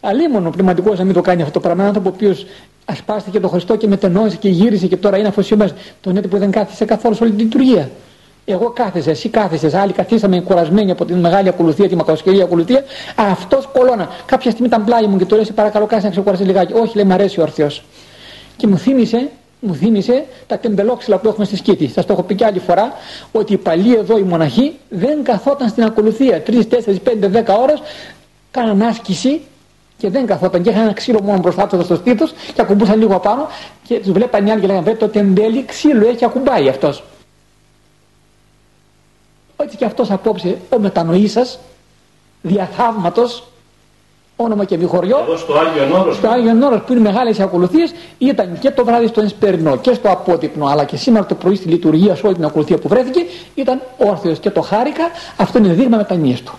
Αλίμονο ο πνευματικός να μην το κάνει αυτό το πράγμα. Ένα άνθρωπο ο οποίος ασπάστηκε το Χριστό και μετενόησε και γύρισε και τώρα είναι αφοσιωμένος. Τον έτυπο δεν κάθισε καθόλου σε όλη την λειτουργία. Εγώ κάθισε, εσύ κάθισες, άλλοι καθίσαμε κουρασμένοι από την μεγάλη ακολουθία, τη μακροσκελή ακολουθία. Αυτός κολώνας. Κάποια στιγμή ήταν πλάι μου και του λέει: Παρακαλώ, κάτσε να ξεκουράσει λιγάκι. Όχι, λέει, μ' αρέσει ο ορθιός. Και μου θύμισε, μου θύμισε τα τεμπελόξυλα που έχουμε στη σκήτη. Σας το έχω πει και άλλη φορά ότι οι παλιοί εδώ οι μοναχοί δεν καθόταν στην ακολουθία. 3, 4, 5, 10 ώρες κάναν άσκηση και δεν καθόταν και είχαν ένα ξύλο μόνο μπροστά τους στο στήθο και ακουμπούσαν λίγο απάνω και τους βλέπαν οι άλλοι και λέγανε το τεμπέλι ξύλο έχει ακουμπάει αυτός. Έτσι και αυτός απόψε ο μετανοή σα, διαθαύματος, όνομα και βιχωριό. Εδώ στο Άγιο Νόρο. Στο Άγιο Νόρο που είναι μεγάλες ακολουθίες ήταν και το βράδυ στο Ενσπερινό και στο Απότυπνο αλλά και σήμερα το πρωί στη λειτουργία σε όλη την ακολουθία που βρέθηκε ήταν όρθιος και το χάρηκα. Αυτό είναι δείγμα μετανοίας του.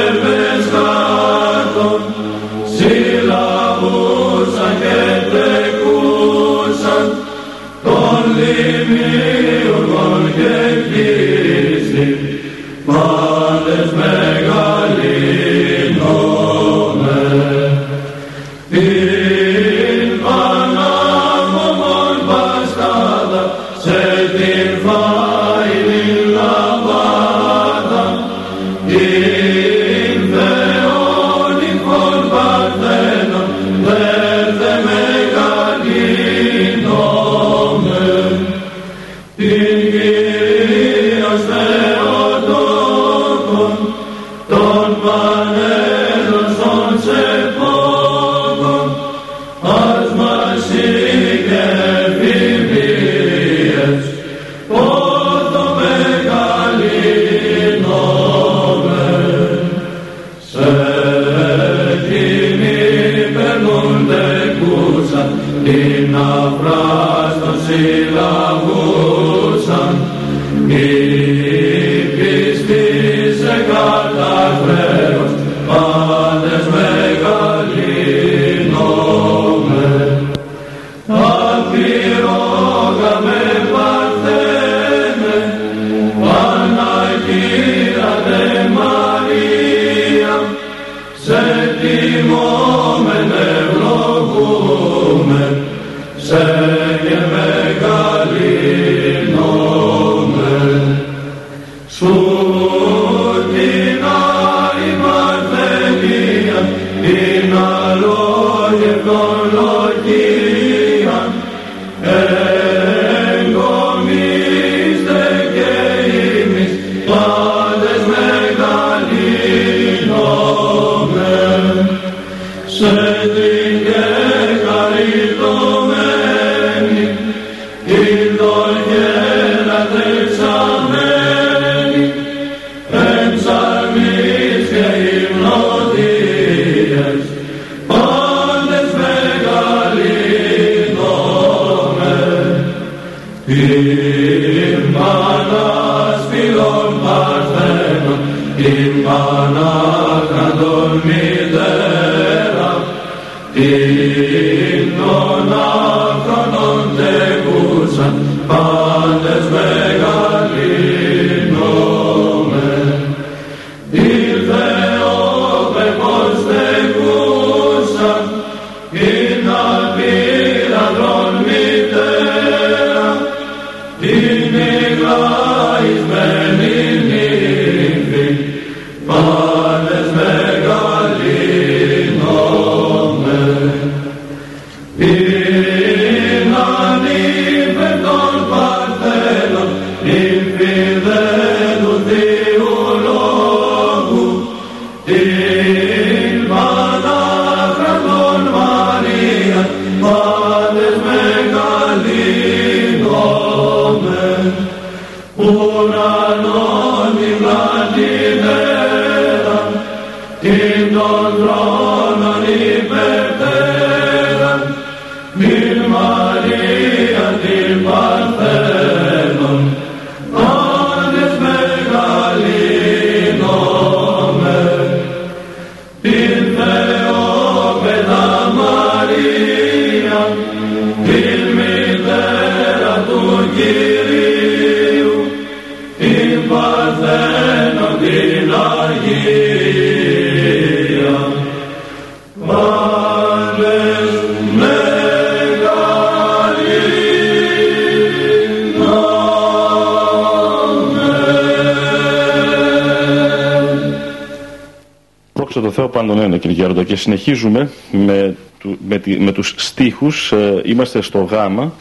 πάντων ένα κύριε Γέροντα και συνεχίζουμε με, του, με, τη- με τους στίχους, ε, είμαστε στο γάμα.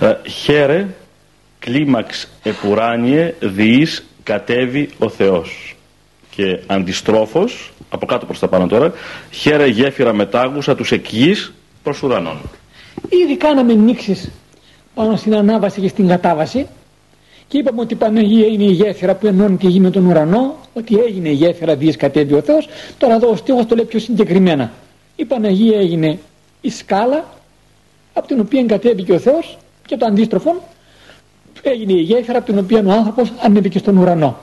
Ε, χαίρε κλίμαξ επουράνιε διείς κατέβει ο Θεός. Και αντιστρόφως, από κάτω προς τα πάνω τώρα, χαίρε γέφυρα μετάγουσα τους εκγείς προς ουρανών. Ήδη κάναμε νήξεις πάνω στην ανάβαση και στην κατάβαση και είπαμε ότι η Παναγία είναι η γέφυρα που ενώνει τη γη με τον ουρανό, ότι έγινε η γέφυρα δίες κατέβει ο Θεός. Τώρα εδώ ο στίχος το λέει πιο συγκεκριμένα. Η Παναγία έγινε η σκάλα από την οποία κατέβηκε ο Θεός και το αντίστροφο έγινε η γέφυρα από την οποία ο άνθρωπος ανέβηκε στον ουρανό.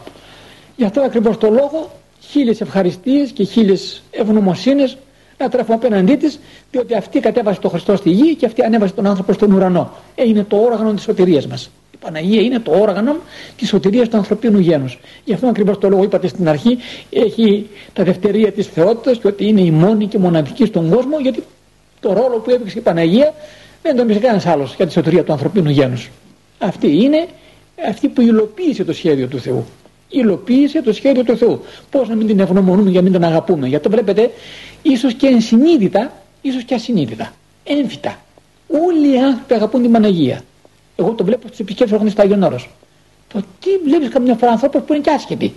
Γι' αυτό ακριβώς το λόγο χίλιες ευχαριστίες και χίλιες ευγνωμοσύνες να τρέφουμε απέναντί της, διότι αυτή κατέβασε τον Χριστό στη γη και αυτή ανέβασε τον άνθρωπο στον ουρανό. Ε, είναι το όργανο της σωτηρίας μας. Η Παναγία είναι το όργανο της σωτηρίας του ανθρωπίνου γένους. Γι' αυτό ακριβώς το λόγο είπατε στην αρχή, έχει τα δευτερία της θεότητας και ότι είναι η μόνη και μοναδική στον κόσμο, γιατί το ρόλο που έπαιξε η Παναγία δεν τον έπαιξε κανένας άλλος για τη σωτηρία του ανθρωπίνου γένους. Αυτή είναι αυτή που υλοποίησε το σχέδιο του Θεού. Υλοποίησε το σχέδιο του Θεού. Πώς να μην την ευγνωμονούμε για να μην την αγαπούμε. Γιατί το βλέπετε, ίσως και ενσυνείδητα, ίσως και ασυνείδητα. Έμφυτα. Όλοι οι άνθρωποι αγαπούν την Παναγία. Εγώ το βλέπω στι επισκέψει που έχουν στο Άγιον Όρος. Το τι βλέπεις καμιά φορά ανθρώπους που είναι και άσχετοι.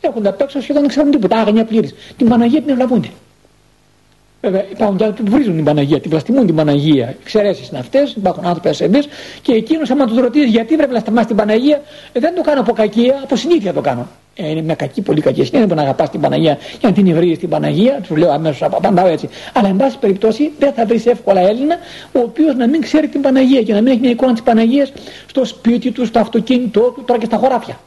Έχουν απ' έξω σχεδόν δεν ξέρουν τίποτα. Άγνοια πλήρης. Την Παναγία την ευλαβούνται. Βέβαια υπάρχουν και άνθρωποι που βρίζουν την Παναγία, την βλαστημούν την Παναγία. Εξαιρέσεις είναι αυτές, υπάρχουν άνθρωποι ασθενείς και εκείνος, άμα τους ρωτήσεις γιατί βρε βλαστημάς την Παναγία, ε, δεν το κάνω από κακία, από συνήθεια το κάνω. Ε, είναι μια κακή, πολύ κακή συνήθεια που να αγαπάς την Παναγία για να την ευρύει την Παναγία, του λέω αμέσως από απαντάω έτσι. Αλλά εν πάση περιπτώσει δεν θα βρεις εύκολα Έλληνα ο οποίος να μην ξέρει την Παναγία και να μην έχει μια εικόνα της Παναγίας στο σπίτι του, στο αυτοκίνητό του, τώρα και στα χωράφια.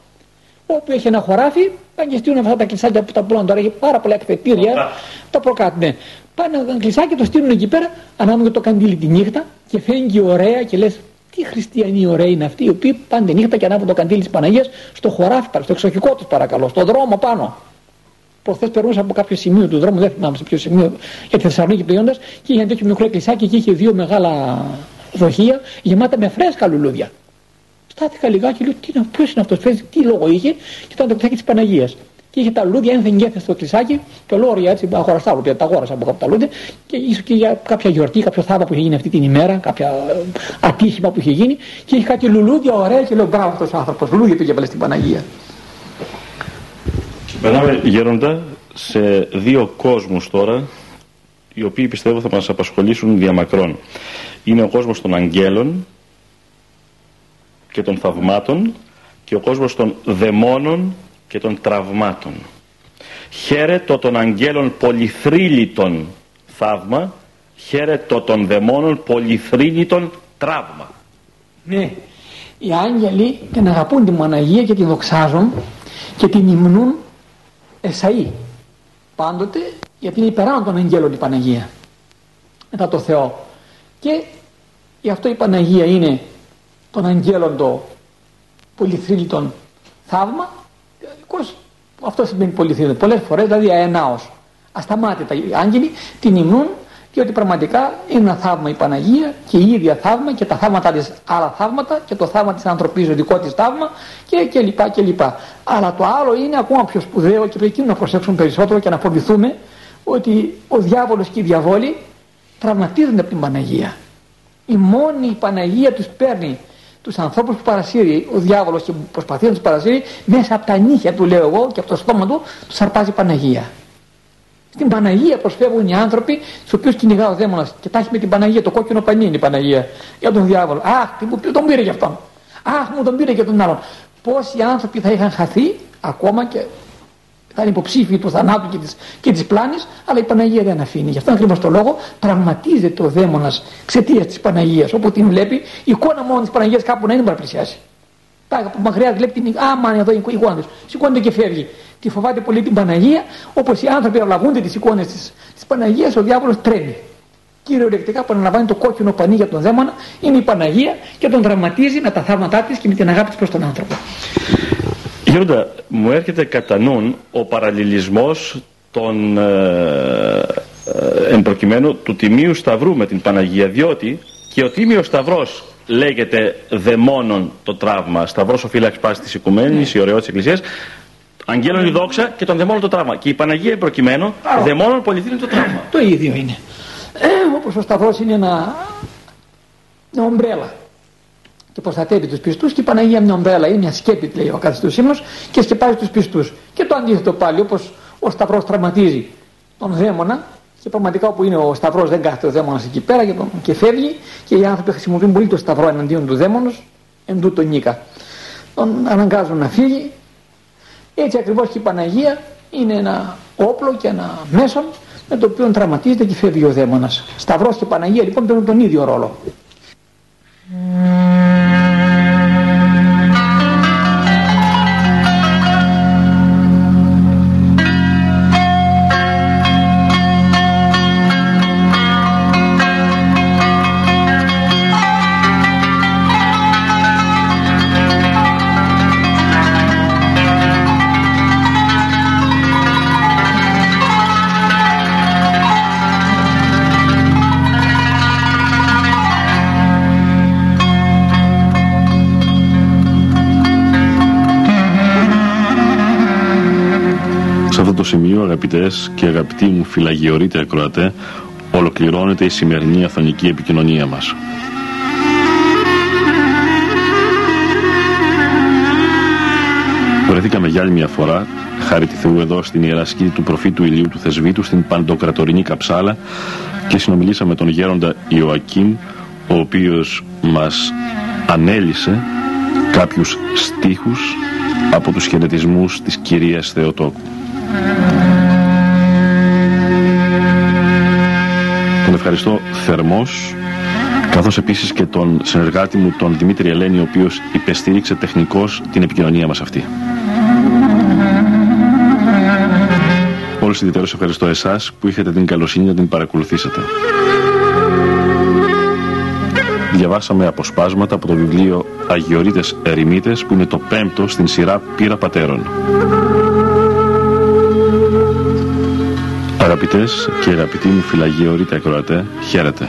Όπου έχει ένα χωράφι, πάνε και στείλουν αυτά τα κλεισάκια που τα πουλάνε τώρα, έχει πάρα πολλά εκθετήρια. Τα προκάτ, ναι. Πάνε ένα κλεισάκι, το στείλουν εκεί πέρα, ανάμεσα το καντήλι τη νύχτα και φαίνεται ωραία και λες, τι χριστιανοί ωραίοι είναι αυτοί, οι οποίοι πάνε τη νύχτα και ανάβουν το καντήλι της Παναγίας στο χωράφι, στο εξοχικό τους παρακαλώ, στον δρόμο πάνω. Προχθές περνούσα από κάποιο σημείο του δρόμου, δεν θυμάμαι σε ποιο σημείο, για τη Θεσσαλονίκη πηγαίνοντα και είχε ένα τέτοιο μικρό κλεισάκι και είχε δύο μεγάλα δοχεία γεμάτα με φρέσκα λουλούδια. Στάθηκα λιγάκι, λέω τι είναι, ποιος είναι αυτός, τι λόγο είχε, και ήταν το κλεισάκι της Παναγίας. Και είχε τα λουλούδια ένθεν και στο κλεισάκι και ολόρια έτσι αγοραστά λουλούδια, τα αγόρασα από κάπου τα λουλούδια και ίσως και για κάποια γιορτή, κάποιο θαύμα που είχε γίνει αυτή την ημέρα, κάποια ε, ατύχημα που είχε γίνει και είχε κάτι λουλούδια ωραία και λέω μπράβο αυτός ο άνθρωπος, λουλούδια του έβαλε στην Παναγία. Περνάμε γέροντα σε δύο κόσμους τώρα οι οποίοι πιστεύω θα μας απασχολήσουν διαμακρών. Είναι ο κόσμος των αγγέλων και των θαυμάτων και ο κόσμος των δαιμόνων και των τραυμάτων. Χαίρετο των αγγέλων πολυθρύλιτων θαύμα, χαίρετο των δαιμόνων πολυθρύλιτων τραύμα. Ναι, οι άγγελοι την αγαπούν την Παναγία και την δοξάζουν και την υμνούν Εσαΐ πάντοτε γιατί είναι υπεράνω των αγγέλων η Παναγία μετά το Θεό και γι' αυτό η Παναγία είναι των αγγέλων το πολυθρύλιτον θαύμα αυτό σημαίνει πολυθρύλιτον πολλές φορές δηλαδή αενάως ασταμάτητα οι άγγελοι την υμνούν ότι πραγματικά είναι ένα θαύμα η Παναγία και η ίδια θαύμα και τα θαύματα της άλλα θαύματα και το θαύμα της ανθρωπής δικό της θαύμα και, και λοιπά και λοιπά. Αλλά το άλλο είναι ακόμα πιο σπουδαίο και πρέπει να προσέξουμε περισσότερο και να φοβηθούμε ότι ο διάβολος και οι διαβόλοι τραυματίζονται από την Παναγία. Η μόνη Παναγία τους παίρνει τους ανθρώπους που παρασύρει ο διάβολος και προσπαθεί να τους παρασύρει μέσα από τα νύχια του λέω εγώ και από το στόμα του τους αρπάζει η Παναγία. Στην Παναγία προσφεύγουν οι άνθρωποι, του οποίους κυνηγά ο δαίμονας και τα έχει με την Παναγία, το κόκκινο πανί είναι η Παναγία για τον διάβολο. Αχ, τι μου τον πήρε για αυτόν. Αχ, μου τον πήρε για τον άλλον. Πόσοι άνθρωποι θα είχαν χαθεί ακόμα και θα είναι υποψήφιοι του θανάτου και τη και της πλάνης, αλλά η Παναγία δεν αφήνει. Γι' αυτό ακριβώς το λόγο τραυματίζεται ο δαίμονας εξαιτίας της Παναγίας. Όπου την βλέπει, η εικόνα μόνο της Παναγίας κάπου να είναι μπορεί να πλησιάσει. Πάει από μακριά, βλέπει την. Άμα εδώ η εικόνα της. Σηκώνεται και φεύγει τη φοβάται πολύ την Παναγία, όπως οι άνθρωποι αλλαγούνται τις εικόνες της της Παναγίας, ο διάβολος τρέμει. Κυριολεκτικά που αναλαμβάνει το κόκκινο πανί για τον δαίμονα είναι η Παναγία και τον δραματίζει με τα θαύματά της και με την αγάπη της προς τον άνθρωπο. Γέροντα, μου έρχεται κατά νουν ο παραλληλισμός των ε, ε, εμπροκειμένου του Τιμίου Σταυρού με την Παναγία διότι και ο Τίμιος Σταυρός λέγεται δαιμόνων το τραύμα σταυρός ο φύλαξ πάσης της Οικουμένης, η ωραιότητα της Εκκλησίας Αγγέλων η δόξα και τον δαιμόνων το τραύμα. Και η Παναγία προκειμένου, δαιμόνων πολυθύνει το τραύμα. Το ίδιο είναι. Ε, όπως ο Σταυρός είναι ένα, μια ομπρέλα και προστατεύει τους πιστούς και η Παναγία μια ομπρέλα είναι μια σκέπη λέει ο καθιστούς ύμνος και σκεπάζει τους πιστούς. Και το αντίθετο πάλι όπως ο Σταυρός τραυματίζει τον δαίμονα και πραγματικά όπου είναι ο Σταυρός δεν κάθεται ο δαίμονας εκεί πέρα και, τον, και φεύγει και οι άνθρωποι χρησιμοποιούν πολύ το Σταυρό εναντίον του δαίμονος εν τούτο νίκα. Τον αναγκάζουν να φύγει έτσι ακριβώς και η Παναγία είναι ένα όπλο και ένα μέσο με το οποίο τραυματίζεται και φεύγει ο δαίμονας. Σταυρός και Παναγία λοιπόν παίρνουν τον ίδιο ρόλο. Αγαπητές και αγαπητοί μου φυλαγιορείτε ακροατέ ολοκληρώνεται η σημερινή αθωνική επικοινωνία μας. Βρεθήκαμε για άλλη μια φορά, χάρη τη Θεού εδώ στην Ιερά Σκήτη του προφήτου Ηλίου του Θεσβήτου στην Παντοκρατορινή Καψάλα και συνομιλήσαμε τον γέροντα Ιωακήμ ο οποίος μας ανέλησε κάποιους στίχους από τους χαιρετισμούς της Κυρίας Θεοτόκου. Ευχαριστώ θερμός καθώς επίσης και τον συνεργάτη μου τον Δημήτρη Ελένη ο οποίος υπεστήριξε τεχνικώς την επικοινωνία μας αυτή. Όλους ιδιαίτερως ευχαριστώ εσάς που είχατε την καλοσύνη να την παρακολουθήσετε. Διαβάσαμε αποσπάσματα από το βιβλίο Αγιορείτες Ερημίτες που είναι το πέμπτο στην σειρά Πύρα Πατέρων. Αγαπητές και αγαπητοί μου φυλαγιορείτε ακροατέ, χαίρετε.